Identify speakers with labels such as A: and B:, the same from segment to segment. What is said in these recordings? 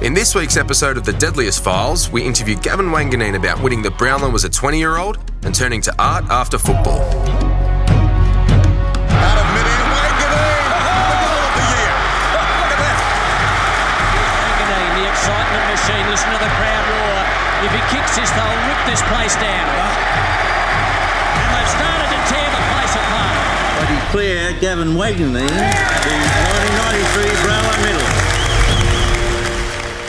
A: In this week's episode of The Deadliest Files, we interview Gavin Wanganeen about winning the Brownlow as a 20 year old and turning to art after football.
B: Out of mid-air, Wanganeen, the goal of the year. Look at that.
C: Wanganeen, the excitement machine. Listen to the crowd roar. If he kicks this, they'll rip this place down. And they've started to tear the place apart.
D: I declare Gavin Wanganeen the 1993 Brownlow medalist.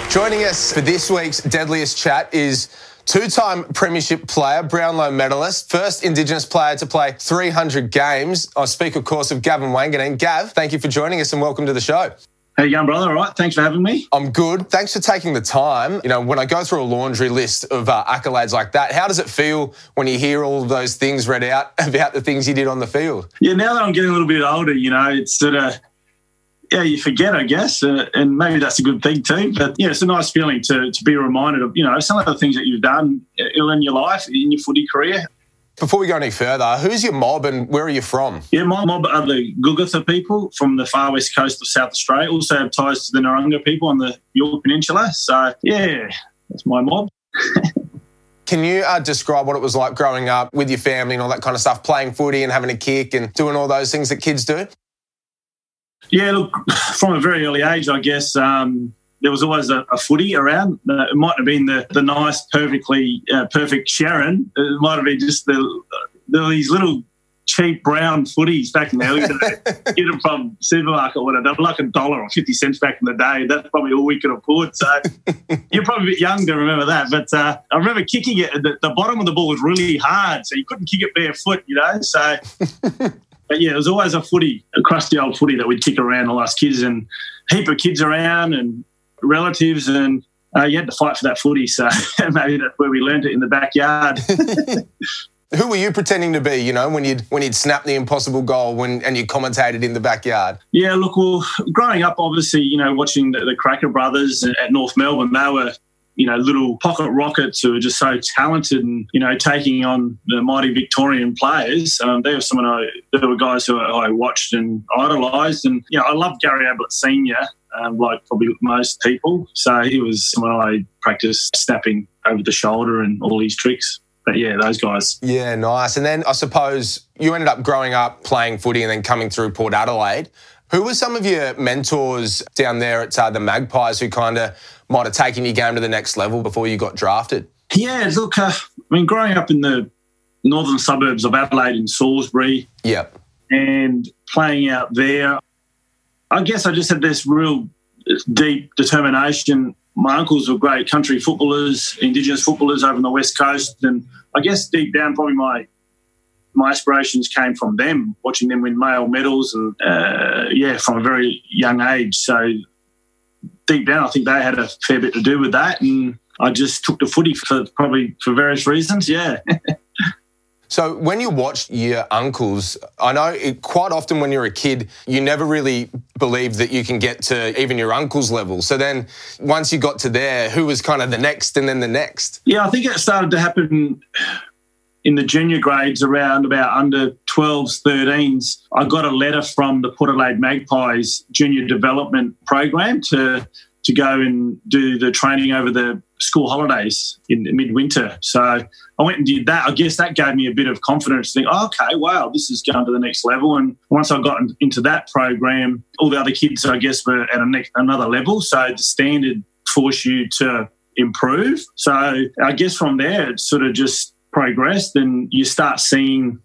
A: Joining us for this week's Deadliest Chat is two time Premiership player, Brownlow medalist, first Indigenous player to play 300 games. I speak, of course, of Gavin Wanganeen. Gav, thank you for joining us and welcome to the show.
E: How you going, brother? All right. Thanks for having me.
A: I'm good. Thanks for taking the time. You know, when I go through a laundry list of uh, accolades like that, how does it feel when you hear all of those things read out about the things you did on the field?
E: Yeah, now that I'm getting a little bit older, you know, it's sort of, yeah, you forget, I guess, uh, and maybe that's a good thing too. But yeah, it's a nice feeling to, to be reminded of, you know, some of the things that you've done in your life, in your footy career.
A: Before we go any further, who's your mob and where are you from?
E: Yeah, my mob are the Kokatha people from the far west coast of South Australia. Also have ties to the Narungga people on the Yorke Peninsula. So yeah, that's my mob.
A: Can you uh, describe what it was like growing up with your family and all that kind of stuff, playing footy and having a kick and doing all those things that kids do?
E: Yeah, look, from a very early age, I guess um, there was always a, a footy around. Uh, it might have been the, the nice, perfectly uh, perfect Sherrin. It might have been just the, the these little cheap brown footies back in the early days. Get them from supermarket or whatever. They were like a dollar or 50 cents back in the day. That's probably all we could afford. So you're probably a bit young to remember that. But uh, I remember kicking it. The, the bottom of the ball was really hard. So you couldn't kick it barefoot, you know. So but yeah, it was always a footy, a crusty old footy that we'd kick around all us kids and heap of kids around and relatives and uh, you had to fight for that footy. So maybe that's where we learned it in the backyard.
A: Who were you pretending to be? You know, when you'd when you'd snap the impossible goal when and you commentated in the backyard.
E: yeah, look, well, growing up, obviously, you know, watching the, the Krakouer brothers at North Melbourne, they were, you know, little pocket rockets who were just so talented and, you know, taking on the mighty Victorian players. Um, they were someone I, they were guys who I watched and idolised. And, you know, I loved Gary Ablett Sr., um, like probably most people. So he was someone I practiced snapping over the shoulder and all these tricks. But yeah, those guys.
A: Yeah, nice. And then I suppose you ended up growing up playing footy and then coming through Port Adelaide. Who were some of your mentors down there at uh, the Magpies who kind of might have taken your game to the next level before you got drafted?
E: Yeah, look, uh, I mean, growing up in the northern suburbs of Adelaide in Salisbury
A: Yep.
E: and playing out there, I guess I just had this real deep determination. My uncles were great country footballers, Indigenous footballers over on the West Coast. And I guess deep down, probably my my aspirations came from them, watching them win male medals and, uh, yeah, from a very young age. So deep down, I think they had a fair bit to do with that. And I just took the footy for probably for various reasons. Yeah.
A: So when you watched your uncles, I know it, quite often when you're a kid, you never really believe that you can get to even your uncle's level. So then once you got to there, who was kind of the next and then the next?
E: Yeah, I think it started to happen in the junior grades around about under 12s, 13s. I got a letter from the Port Adelaide Magpies junior development program to to go and do the training over the school holidays in midwinter. So I went and did that. I guess that gave me a bit of confidence to think, oh, okay, wow, this is going to the next level. And once I got in- into that program, all the other kids, I guess, were at next, another level. So the standard forced you to improve. So I guess from there, it sort of just progressed and you start seeing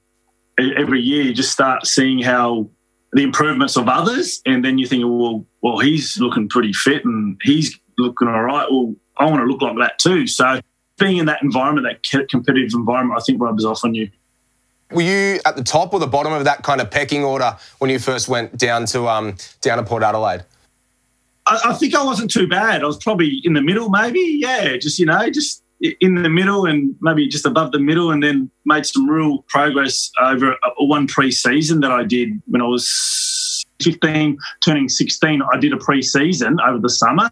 E: every year, you just start seeing how the improvements of others, and then you think, well, well, he's looking pretty fit and he's looking all right. Well, I want to look like that too. So being in that environment, that competitive environment, I think rubs off on you.
A: Were you at the top or the bottom of that kind of pecking order when you first went down to um, down to Port Adelaide?
E: I, I think I wasn't too bad. I was probably in the middle, maybe. Yeah, just you know, just in the middle and maybe just above the middle, and then made some real progress over one pre-season that I did when I was 15, turning 16. I did a pre-season over the summer.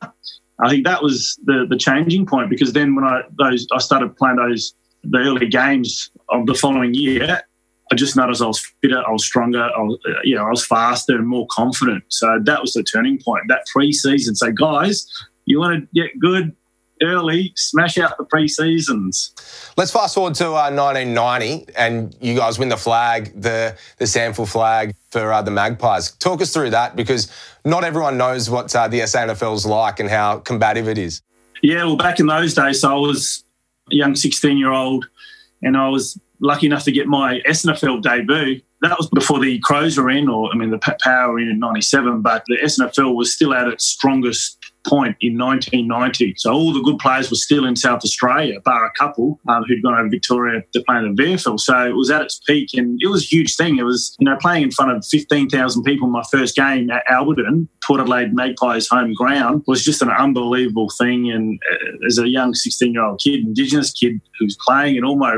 E: I think that was the the changing point because then when I those I started playing those the early games of the following year, I just noticed I was fitter, I was stronger, I was, uh, you know, I was faster and more confident. So that was the turning point. That pre-season. So guys, you want to get good early, smash out the pre-seasons.
A: Let's fast forward to uh, 1990, and you guys win the flag, the the SANFL flag for uh, the Magpies. Talk us through that because not everyone knows what uh, the SANFL's like and how combative it is.
E: Yeah, well, back in those days, so I was a young 16-year-old, and I was lucky enough to get my SANFL debut. That was before the Crows were in, or I mean, the Power were in in '97, but the SANFL was still at its strongest point in 1990. So all the good players were still in South Australia, bar a couple um, who'd gone over Victoria to play in the VFL. So it was at its peak, and it was a huge thing. It was you know playing in front of 15,000 people my first game at Alberton, Port Adelaide Magpies home ground, was just an unbelievable thing. And uh, as a young 16 year old kid, Indigenous kid who's playing, and all my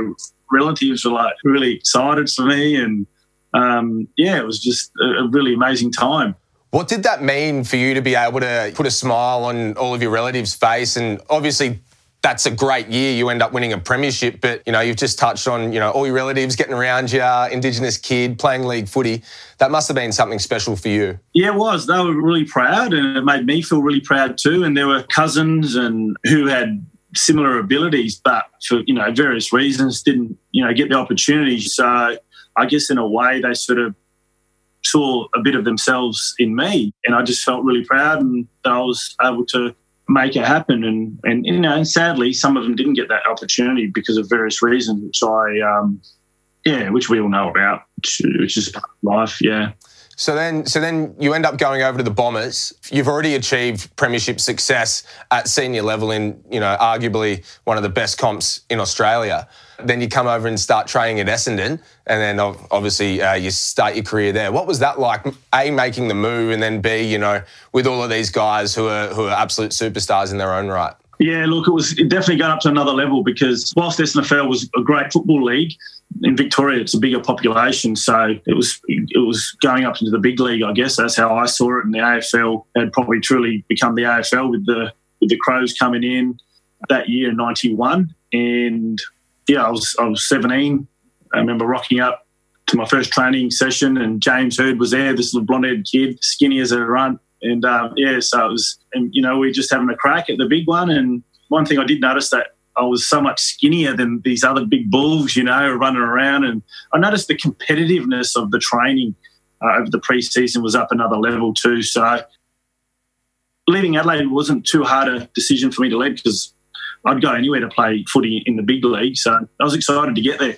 E: relatives were like really excited for me and um, yeah, it was just a, really amazing time.
A: What did that mean for you to be able to put a smile on all of your relatives' face? And obviously, that's a great year. You end up winning a premiership, but you know you've just touched on you know all your relatives getting around you, Indigenous kid playing league footy. That must have been something special for you.
E: Yeah, it was. They were really proud, and it made me feel really proud too. And there were cousins and who had similar abilities, but for you know various reasons didn't you know get the opportunity. So I guess in a way they sort of saw a bit of themselves in me, and I just felt really proud, and I was able to make it happen. And and you know, sadly, some of them didn't get that opportunity because of various reasons, which I um, yeah, which we all know about, which, is part of life. Yeah.
A: So then, so then you end up going over to the Bombers. You've already achieved premiership success at senior level in, you know, arguably one of the best comps in Australia. Then you come over and start training at Essendon, and then obviously uh, you start your career there. What was that like? A making the move, and then B, you know, with all of these guys who are who are absolute superstars in their own right.
E: Yeah, look, it was definitely going up to another level because whilst SANFL was a great football league, in Victoria it's a bigger population, so it was it was going up into the big league. I guess that's how I saw it. And the AFL had probably truly become the AFL with the with the Crows coming in that year in '91. And yeah, I was I was 17. I remember rocking up to my first training session, and James Hird was there. This little blonde-haired kid, skinny as a runt, and um, yeah, so it was, and you know, we are just having a crack at the big one. And one thing I did notice that I was so much skinnier than these other big bulls, you know, running around. And I noticed the competitiveness of the training uh, over the preseason was up another level too. So leaving Adelaide wasn't too hard a decision for me to leave because I'd go anywhere to play footy in the big league. So I was excited to get there.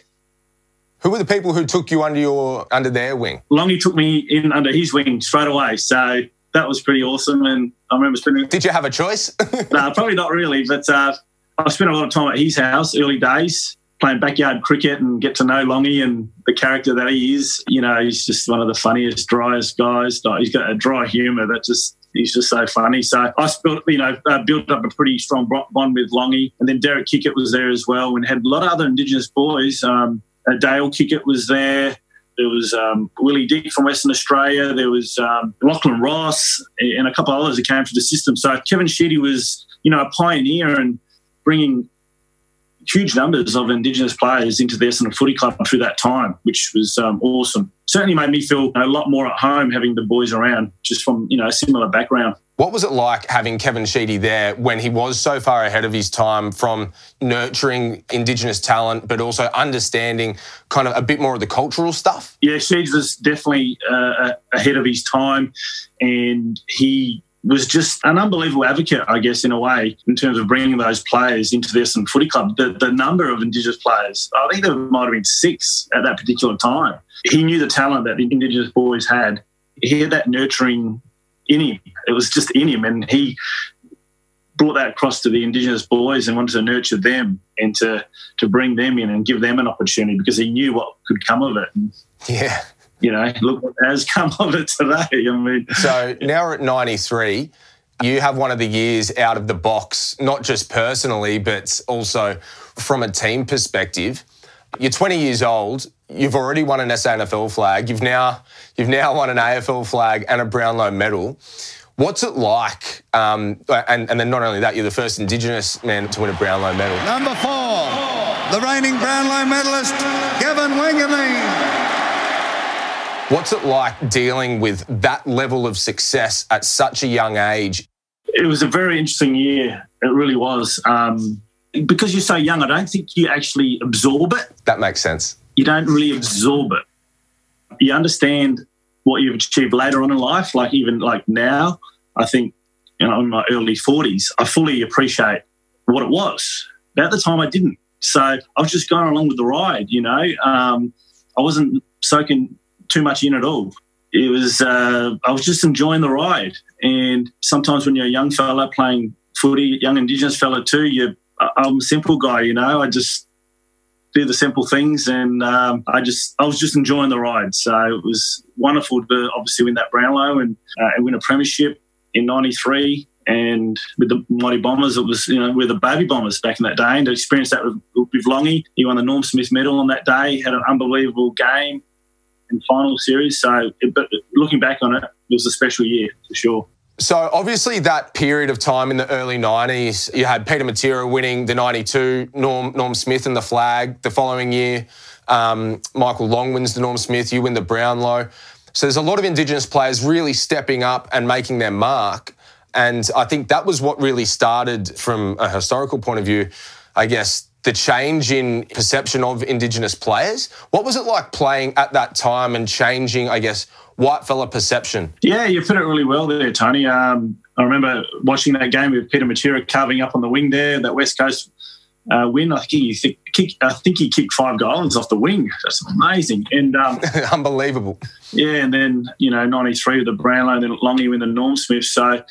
A: Who were the people who took you under your under their wing?
E: Longy took me in under his wing straight away. So that was pretty awesome. And I remember spending.
A: Did you have a choice?
E: no, probably not really. But uh, I spent a lot of time at his house early days playing backyard cricket and get to know Longy and the character that he is. You know, he's just one of the funniest, driest guys. He's got a dry humour that just he's just so funny. So I built, you know, uh, built up a pretty strong bond with Longy, and then Derek Kickett was there as well, and had a lot of other Indigenous boys. Um, uh, Dale Kickett was there. There was um, Willie Dick from Western Australia. There was um, Lachlan Ross and a couple of others that came through the system. So Kevin Sheedy was, you know, a pioneer and bringing huge numbers of Indigenous players into the Essendon Footy Club through that time, which was um, awesome. Certainly made me feel a lot more at home having the boys around, just from you know a similar background.
A: What was it like having Kevin Sheedy there when he was so far ahead of his time from nurturing Indigenous talent, but also understanding kind of a bit more of the cultural stuff?
E: Yeah, Sheedy was definitely uh, ahead of his time, and he was just an unbelievable advocate, I guess, in a way, in terms of bringing those players into the Essendon Footy Club. The, the number of Indigenous players, I think there might have been six at that particular time. He knew the talent that the Indigenous boys had. He had that nurturing in him. It was just in him, and he brought that across to the Indigenous boys and wanted to nurture them and to to bring them in and give them an opportunity because he knew what could come of it.
A: Yeah
E: you know, look what has come of it today. I mean,
A: so now we're at 93. You have one of the years out of the box, not just personally, but also from a team perspective. You're 20 years old. You've already won an SANFL flag. You've now you've now won an AFL flag and a Brownlow medal. What's it like? Um, and, and then not only that, you're the first Indigenous man to win a Brownlow medal.
B: Number four, the reigning Brownlow medalist, Gavin Wanganeen.
A: What's it like dealing with that level of success at such a young age?
E: it was a very interesting year. It really was. Um, because you're so young, I don't think you actually absorb it.
A: That makes sense.
E: You don't really absorb it. You understand what you've achieved later on in life, like even like now. I think, you know, in my early 40s, I fully appreciate what it was. At the time, I didn't. So I was just going along with the ride, you know. Um, I wasn't soaking too much in at all. It was, uh, I was just enjoying the ride. And sometimes when you're a young fella playing footy, young Indigenous fella too, you I'm a simple guy, you know. I just do the simple things, and um, I just I was just enjoying the ride. So it was wonderful to obviously win that Brownlow and, uh, and win a premiership in '93. And with the Mighty Bombers, it was you know with the Baby Bombers back in that day, and to experience that with, with Longy, he won the Norm Smith Medal on that day, had an unbelievable game and final series. So, but looking back on it, it was a special year for sure.
A: So obviously that period of time in the early 90s, you had Peter Matera winning the 92, Norm, Norm Smith and the flag the following year. Um, Michael Long wins the Norm Smith, you win the Brownlow. So there's a lot of Indigenous players really stepping up and making their mark. And I think that was what really started from a historical point of view, I guess, the change in perception of Indigenous players. What was it like playing at that time and changing, I guess, white fella perception?
E: Yeah, you put it really well there, Tony. Um, I remember watching that game with Peter Matera carving up on the wing there, that West Coast uh, win. I think he th- kick, I think he kicked five goals off the wing. That's amazing and um,
A: unbelievable.
E: Yeah, and then you know '93 with the Brownlow, and then Longy with the Norm Smith. So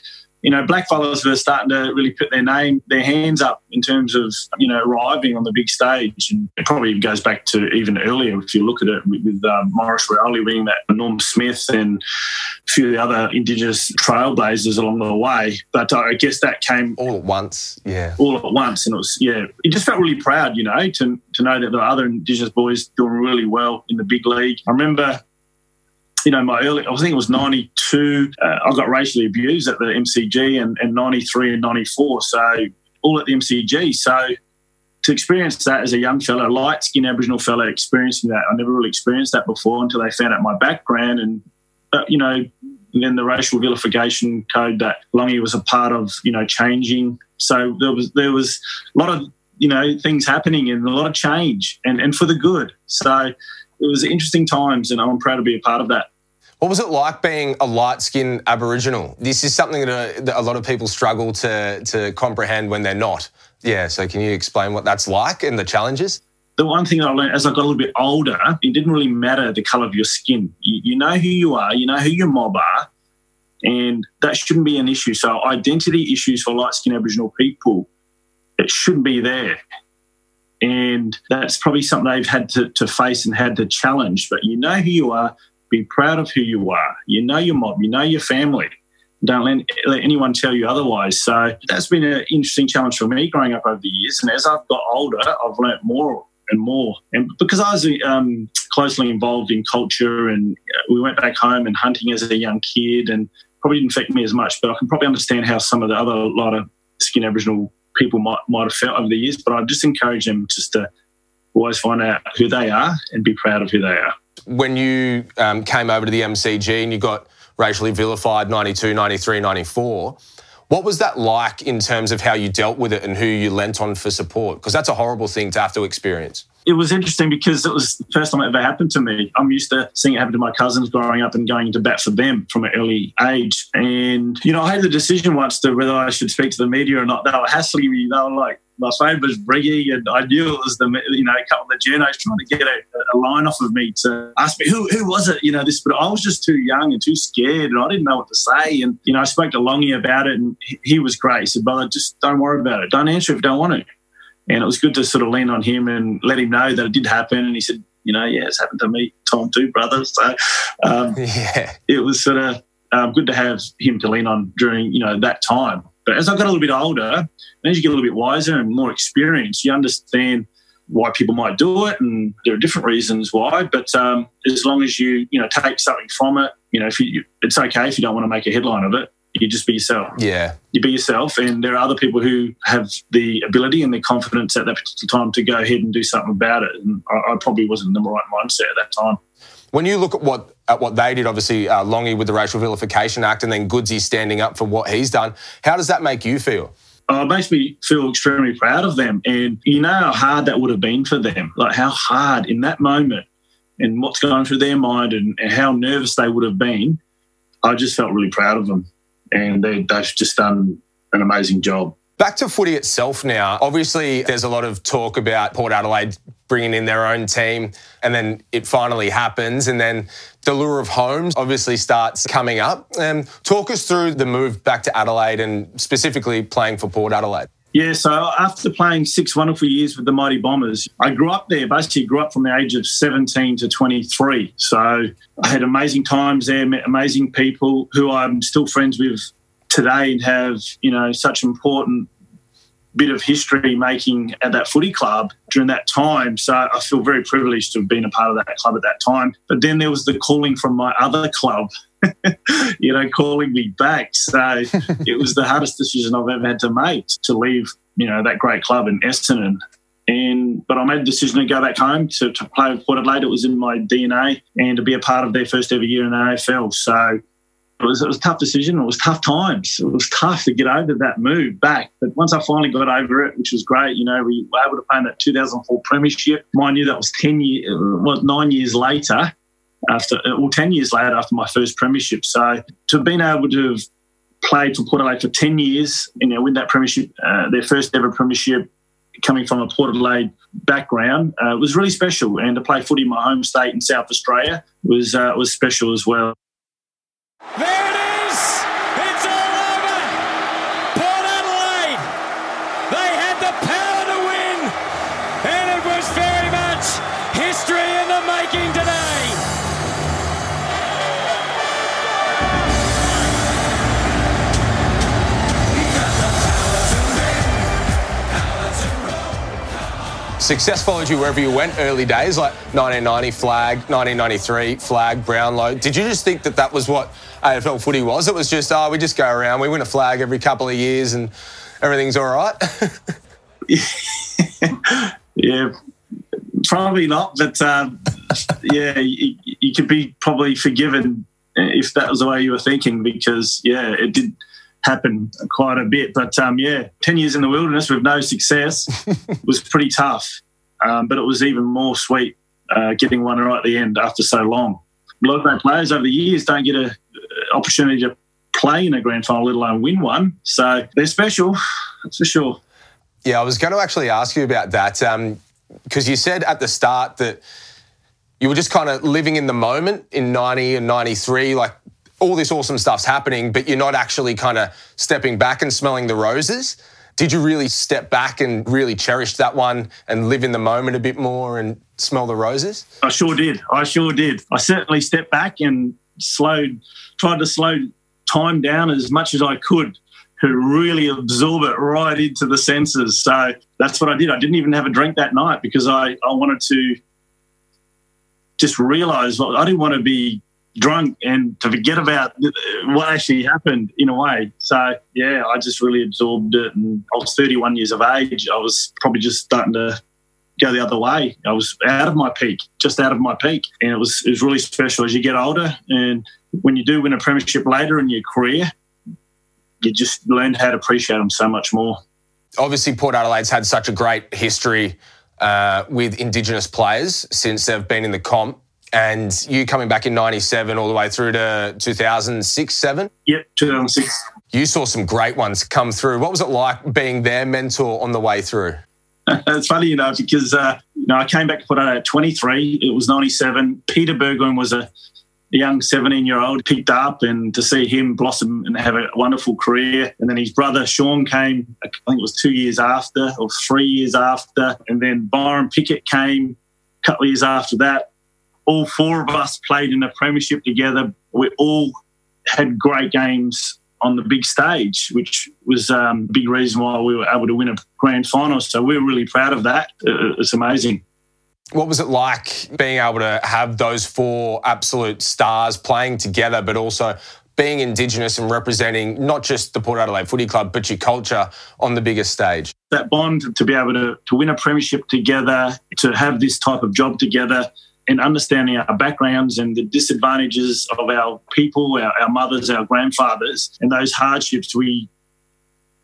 E: you know, black fellas were starting to really put their name, their hands up in terms of, you know, arriving on the big stage. And it probably goes back to even earlier if you look at it with, with um, Maurice Rioli winning that, Norm Smith and a few of the other Indigenous trailblazers along the way. But I guess that came
A: all at once. Yeah.
E: All at once. And it was, yeah, it just felt really proud, you know, to, to know that the other Indigenous boys doing really well in the big league. I remember you know, my early, I think it was 92, uh, I got racially abused at the MCG and, and 93 and 94. So all at the MCG. So to experience that as a young fellow, light skinned Aboriginal fellow experiencing that, I never really experienced that before until they found out my background. And, uh, you know, then the racial vilification code that Longy was a part of, you know, changing. So there was, there was a lot of, you know, things happening and a lot of change and, and for the good. So it was interesting times and I'm proud to be a part of that.
A: What was it like being a light skinned Aboriginal? This is something that a, that a, lot of people struggle to, to comprehend when they're not. Yeah, so can you explain what that's like and the challenges?
E: The one thing I learned as I got a little bit older, it didn't really matter the colour of your skin. You, you know who you are, you know who your mob are, and that shouldn't be an issue. So, identity issues for light skinned Aboriginal people, it shouldn't be there. And that's probably something they've had to, to face and had to challenge. But you know who you are, be proud of who you are. You know your mob, you know your family. Don't let, let anyone tell you otherwise. So that's been an interesting challenge for me growing up over the years. And as I've got older, I've learnt more and more. And because I was um, closely involved in culture and uh, we went back home and hunting as a young kid and probably didn't affect me as much, but I can probably understand how some of the other lot of skin Aboriginal people might, might have felt over the years. But I just encourage them just to always find out who they are and be proud of who they are
A: when you um, came over to the MCG and you got racially vilified 92, 93, 94, what was that like in terms of how you dealt with it and who you lent on for support? Because that's a horrible thing to have to experience.
E: It was interesting because it was the first time it ever happened to me. I'm used to seeing it happen to my cousins growing up and going to bat for them from an early age. And, you know, I had the decision once to whether I should speak to the media or not. They were hassling me. They were like, my phone was ringing, and I knew it was the you know a couple of the journos trying to get a, a, line off of me to ask me who who was it, you know this, but I was just too young and too scared, and I didn't know what to say. And you know, I spoke to Longy about it, and he, he was great. He said, "Brother, just don't worry about it. Don't answer if you don't want to." And it was good to sort of lean on him and let him know that it did happen. And he said, "You know, yeah, it's happened to me time too, brother." So um, yeah, it was sort of um, good to have him to lean on during you know that time. But as I got a little bit older, and as you get a little bit wiser and more experienced, you understand why people might do it, and there are different reasons why. But um, as long as you you know take something from it, you know, if you, it's okay if you don't want to make a headline of it. You just be yourself.
A: Yeah,
E: you be yourself, and there are other people who have the ability and the confidence at that particular time to go ahead and do something about it. And I, I probably wasn't in the right mindset at that time
A: When you look at what at what they did, obviously uh, Longy with the Racial Vilification Act, and then Goodsy standing up for what he's done, how does that make you feel?
E: Oh, it makes me feel extremely proud of them. And you know how hard that would have been for them, like how hard in that moment and what's going through their mind and, and how nervous they would have been. I just felt really proud of them. And they, they've just done an amazing job.
A: Back to footy itself now. Obviously, there's a lot of talk about Port Adelaide bringing in their own team, and then it finally happens. And then the lure of homes obviously starts coming up. Um, talk us through the move back to Adelaide and specifically playing for Port Adelaide.
E: Yeah, so after playing six wonderful years with the Mighty Bombers, I grew up there. Basically, grew up from the age of 17 to 23. So I had amazing times there, met amazing people who I'm still friends with today and have, you know, such important bit of history making at that footy club during that time. So I feel very privileged to have been a part of that club at that time. But then there was the calling from my other club, you know, calling me back. So it was the hardest decision I've ever had to make to leave, you know, that great club in Essendon. And but I made the decision to go back home to, to play with Port Adelaide. It was in my DNA and to be a part of their first ever year in the AFL. So it was, it was a tough decision. It was tough times. It was tough to get over that move back. But once I finally got over it, which was great, you know, we were able to play in that 2004 Premiership. Mind you, that was 10 years, well, nine years later, after, well, 10 years later after my first Premiership. So to have been able to have played for Port Adelaide for 10 years, you know, win that Premiership, uh, their first ever Premiership, coming from a Port Adelaide background, uh, was really special. And to play footy in my home state in South Australia was uh, was special as well.
C: There it is!
A: Success followed you wherever you went early days, like 1990 flag, 1993 flag, Brownlow. Did you just think that that was what AFL footy was? It was just, oh, we just go around, we win a flag every couple of years and everything's all right?
E: yeah, probably not. But um, yeah, you, you could be probably forgiven if that was the way you were thinking because, yeah, it did happen quite a bit. But um, yeah, 10 years in the wilderness with no success was pretty tough. Um, but it was even more sweet uh, getting one right at the end after so long. A lot of great players over the years don't get an opportunity to play in a grand final, let alone win one. So they're special, that's for sure.
A: Yeah, I was going to actually ask you about that because um, you said at the start that you were just kind of living in the moment in 90 and 93, like all this awesome stuff's happening, but you're not actually kind of stepping back and smelling the roses. Did you really step back and really cherish that one and live in the moment a bit more and smell the roses?
E: I sure did. I sure did. I certainly stepped back and slowed, tried to slow time down as much as I could to really absorb it right into the senses. So that's what I did. I didn't even have a drink that night because I, I wanted to just realize I didn't want to be drunk and to forget about what actually happened in a way. So yeah, I just really absorbed it. And I was 31 years of age. I was probably just starting to go the other way. I was out of my peak, just out of my peak, and it was it was really special as you get older. And when you do win a premiership later in your career, you just learn how to appreciate them so much more.
A: Obviously, Port Adelaide's had such a great history uh, with Indigenous players since they've been in the comp and you coming back in 97 all the way through to 2006 7
E: yep 2006
A: you saw some great ones come through. What was it like being their mentor on the way through?
E: It's funny you know because uh, you know i came back to put out at 23 it was 97 peter burgoyne was a young 17 year old picked up and to see him blossom and have a wonderful career. And then his brother shaun came i think it was two years after or three years after. And then byron pickett came a couple of years after that all four of us played in a premiership together. We all had great games on the big stage, which was um, a big reason why we were able to win a grand final. So we're really proud of that. It's amazing.
A: What was it like being able to have those four absolute stars playing together, but also being Indigenous and representing not just the Port Adelaide Footy Club, but your culture on the biggest stage?
E: That bond to be able to, to win a premiership together, to have this type of job together, and understanding our backgrounds and the disadvantages of our people, our, our mothers, our grandfathers, and those hardships we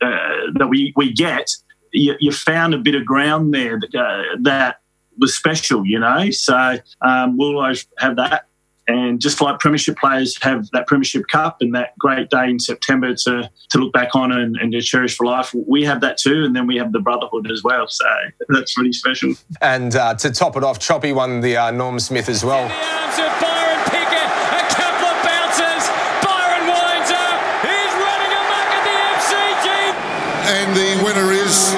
E: uh, that we we get, you, you, found a bit of ground there that, uh, that was special, you know. So um, we'll always have that. And just like Premiership players have that Premiership Cup and that great day in September to, to look back on and, and to cherish for life, we have that too. And then we have the brotherhood as well. So that's really special.
A: And uh, to top it off, Choppy won the uh, Norm Smith as well.
B: And the winner is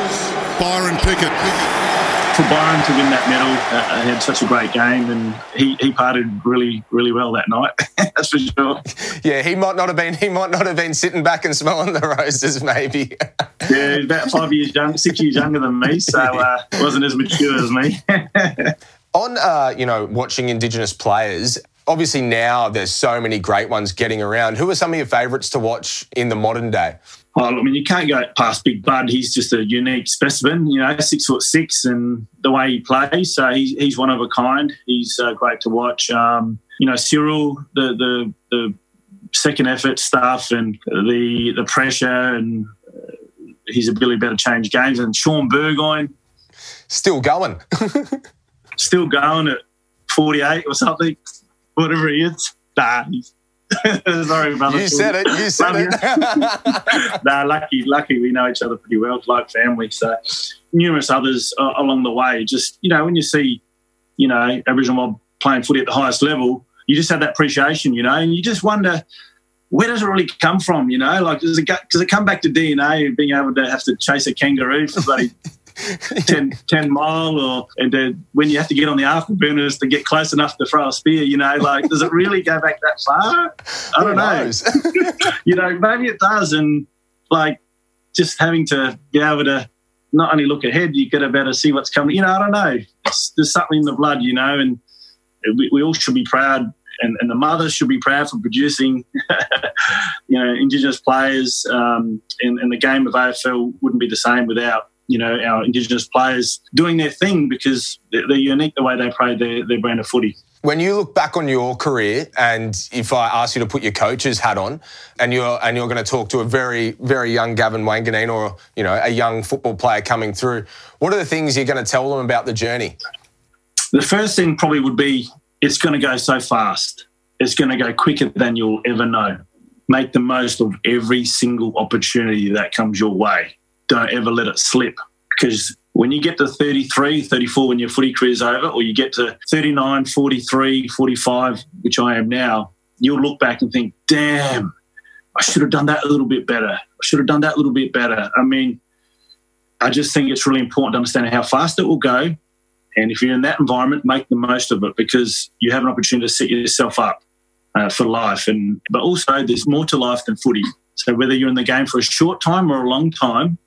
B: Byron Pickett
E: for Byron to win that medal, uh, he had such a great game, and he, he parted really really well that night. That's for sure.
A: Yeah, he might not have been he might not have been sitting back and smelling the roses, maybe.
E: yeah, he's about five years young, six years younger than me, so uh, wasn't as mature as me.
A: On uh, you know watching Indigenous players, obviously now there's so many great ones getting around. Who are some of your favourites to watch in the modern day?
E: Oh, I mean, you can't go past Big Bud. He's just a unique specimen, you know, six foot six, and the way he plays, so he's, he's one of a kind. He's uh, great to watch. Um, you know, Cyril, the the the second effort stuff, and the the pressure, and uh, his ability to change games, and Shaun Burgoyne,
A: still going,
E: still going at forty eight or something, whatever he is. Nah, he's Sorry, brother.
A: You said it. You said
E: it. nah, lucky, lucky we know each other pretty well, like family. So numerous others uh, along the way. Just you know, when you see, you know, Aboriginal mob playing footy at the highest level, you just have that appreciation, you know, and you just wonder where does it really come from? You know, like does it, does it come back to DNA being able to have to chase a kangaroo for bloody 10, 10 mile or and uh, when you have to get on the afterburners to get close enough to throw a spear you know like does it really go back that far? I don't know. you know maybe it does and like just having to be able to not only look ahead you got to better see what's coming. You know i don't know. It's, there's something in the blood you know and we, we all should be proud and, and, the mothers should be proud for producing, you know, Indigenous players. Um, and, and, the game of AFL wouldn't be the same without you know our Indigenous players doing their thing because they're, they're unique the way they play their, their brand of footy.
A: When you look back on your career, and if I ask you to put your coach's hat on, and you're and you're going to talk to a very very young Gavin Wanganeen or you know a young football player coming through, what are the things you're going to tell them about the journey?
E: The first thing probably would be it's going to go so fast. It's going to go quicker than you'll ever know. Make the most of every single opportunity that comes your way don't ever let it slip because when you get to 33, 34, when your footy career is over, or you get to 39, 43, 45, which I am now, you'll look back and think, damn, I should have done that a little bit better. I should have done that a little bit better. I mean, I just think it's really important to understand how fast it will go. And if you're in that environment, make the most of it because you have an opportunity to set yourself up uh, for life. And but also, there's more to life than footy. So whether you're in the game for a short time or a long time,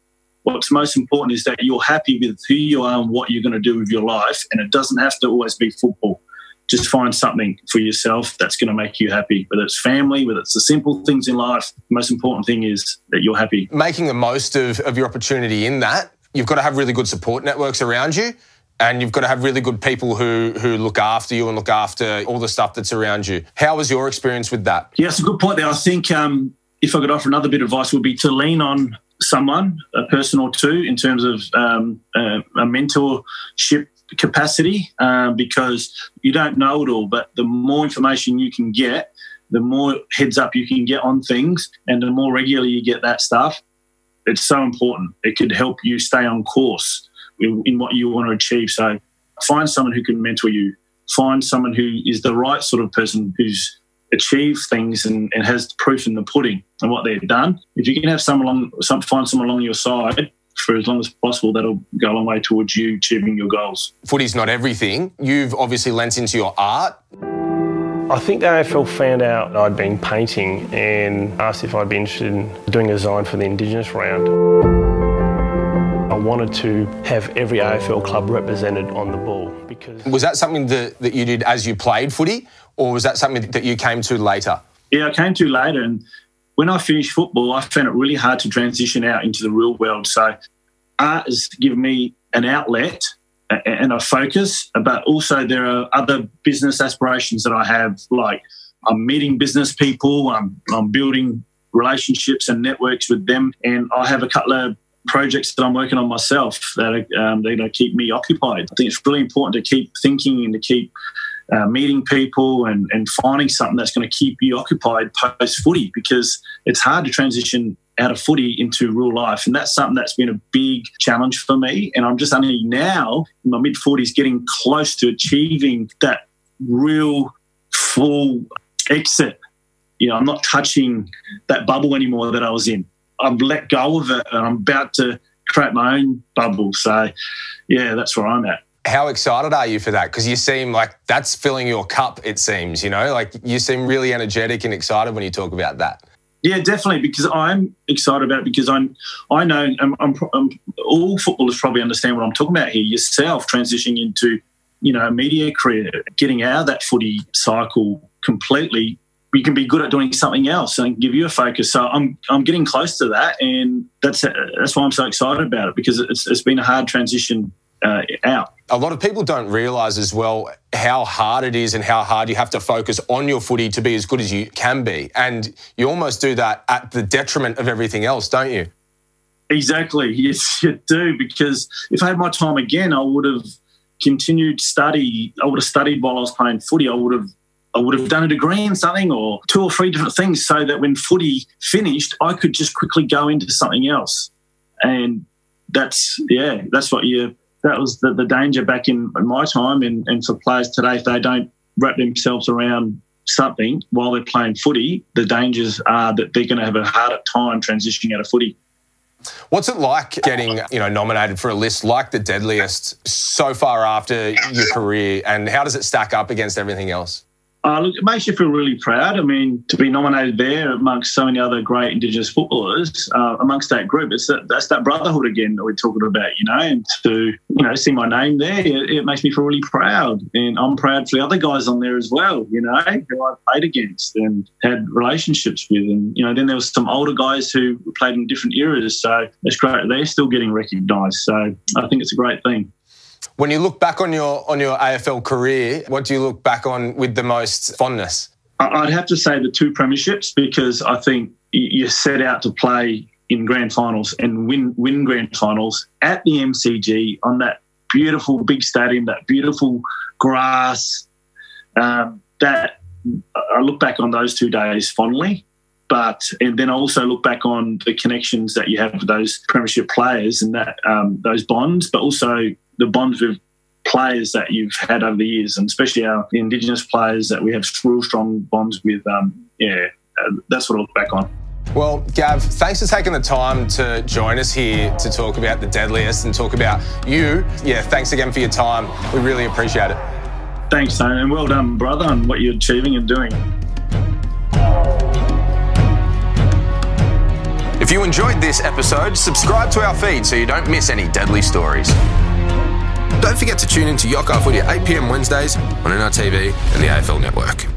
E: what's most important is that you're happy with who you are and what you're going to do with your life. And it doesn't have to always be football. Just find something for yourself that's going to make you happy, whether it's family, whether it's the simple things in life. The most important thing is that you're happy.
A: Making the most of, of your opportunity in that, you've got to have really good support networks around you and you've got to have really good people who who look after you and look after all the stuff that's around you. How was your experience with that?
E: Yeah, it's a good point there. I think um, if I could offer another bit of advice, would be to lean on someone, a person or two, in terms of um, a, a, mentorship capacity, um, because you don't know it all. But the more information you can get, the more heads up you can get on things, and the more regularly you get that stuff, it's so important. It could help you stay on course in, in what you want to achieve. So find someone who can mentor you. Find someone who is the right sort of person who's achieve things and, and has proof in the pudding and what they've done. If you can have someone along, some, find someone along your side for as long as possible, that'll go a long way towards you achieving your goals.
A: Footy's not everything. You've obviously lent into your art.
F: I think the AFL found out I'd been painting and asked if I'd be interested in doing a design for the Indigenous round. I wanted to have every AFL club represented on the ball because.
A: Was that something that, that you did as you played footy, or was that something that you came to later?
E: Yeah, I came to later. And when I finished football, I found it really hard to transition out into the real world. So art has given me an outlet and a focus, but also there are other business aspirations that I have, like I'm meeting business people, I'm, I'm building relationships and networks with them, and I have a couple of projects that I'm working on myself that are, um, going to keep me occupied. I think it's really important to keep thinking and to keep uh, meeting people and, and finding something that's going to keep you occupied post footy because it's hard to transition out of footy into real life. And that's something that's been a big challenge for me. And I'm just only now in my mid 40s getting close to achieving that real full exit. You know, I'm not touching that bubble anymore that I was in. I've let go of it and I'm about to create my own bubble. So, yeah, that's where I'm at
A: how excited are you for that? Because you seem like that's filling your cup, it seems, you know, like you seem really energetic and excited when you talk about that.
E: Yeah, definitely. Because I'm excited about it because I'm, I know I'm, I'm, I'm, all footballers probably understand what I'm talking about here. Yourself transitioning into, you know, a media career, getting out of that footy cycle completely. You can be good at doing something else and give you a focus. So I'm, I'm getting close to that, and that's that's why I'm so excited about it because it's, it's been a hard transition uh, out.
A: A lot of people don't realise as well how hard it is and how hard you have to focus on your footy to be as good as you can be. And you almost do that at the detriment of everything else, don't you?
E: Exactly. Yes, you do. Because if I had my time again, I would have continued study. I would have studied while I was playing footy. I would have I would have done a degree in something or two or three different things so that when footy finished, I could just quickly go into something else. And that's yeah, that's what you that was the, the danger back in, my time. And, and for players today, if they don't wrap themselves around something while they're playing footy, the dangers are that they're going to have a harder time transitioning out of footy.
A: What's it like getting, you know, nominated for a list like the deadliest so far after your career, and how does it stack up against everything else?
E: Uh, look, it makes you feel really proud. I mean, to be nominated there amongst so many other great Indigenous footballers, uh, amongst that group, it's that, that's that brotherhood again that we're talking about, you know, and to, you know, see my name there, it, it, makes me feel really proud. And I'm proud for the other guys on there as well, you know, who I played against and had relationships with. And, you know, then there was some older guys who played in different eras. So it's great. They're still getting recognised. So I think it's a great thing.
A: When you look back on your on your AFL career, what do you look back on with the most fondness?
E: I'd have to say the two premierships because I think you set out to play in grand finals and win win grand finals at the MCG on that beautiful big stadium, that beautiful grass. Um, that I look back on those two days fondly. But and then I also look back on the connections that you have with those premiership players and that um, those bonds, but also the bonds with players that you've had over the years, and especially our Indigenous players that we have real strong bonds with. Um, yeah, uh, that's what I look back on.
A: Well, Gav, thanks for taking the time to join us here to talk about the deadliest and talk about you. Yeah, thanks again for your time. We really appreciate it.
E: Thanks, Tony, and well done, brother, on what you're achieving and doing.
A: If you enjoyed this episode, subscribe to our feed so you don't miss any deadly stories. Don't forget to tune in to Yokayi Footy at 8pm Wednesdays on NITV and the AFL Network.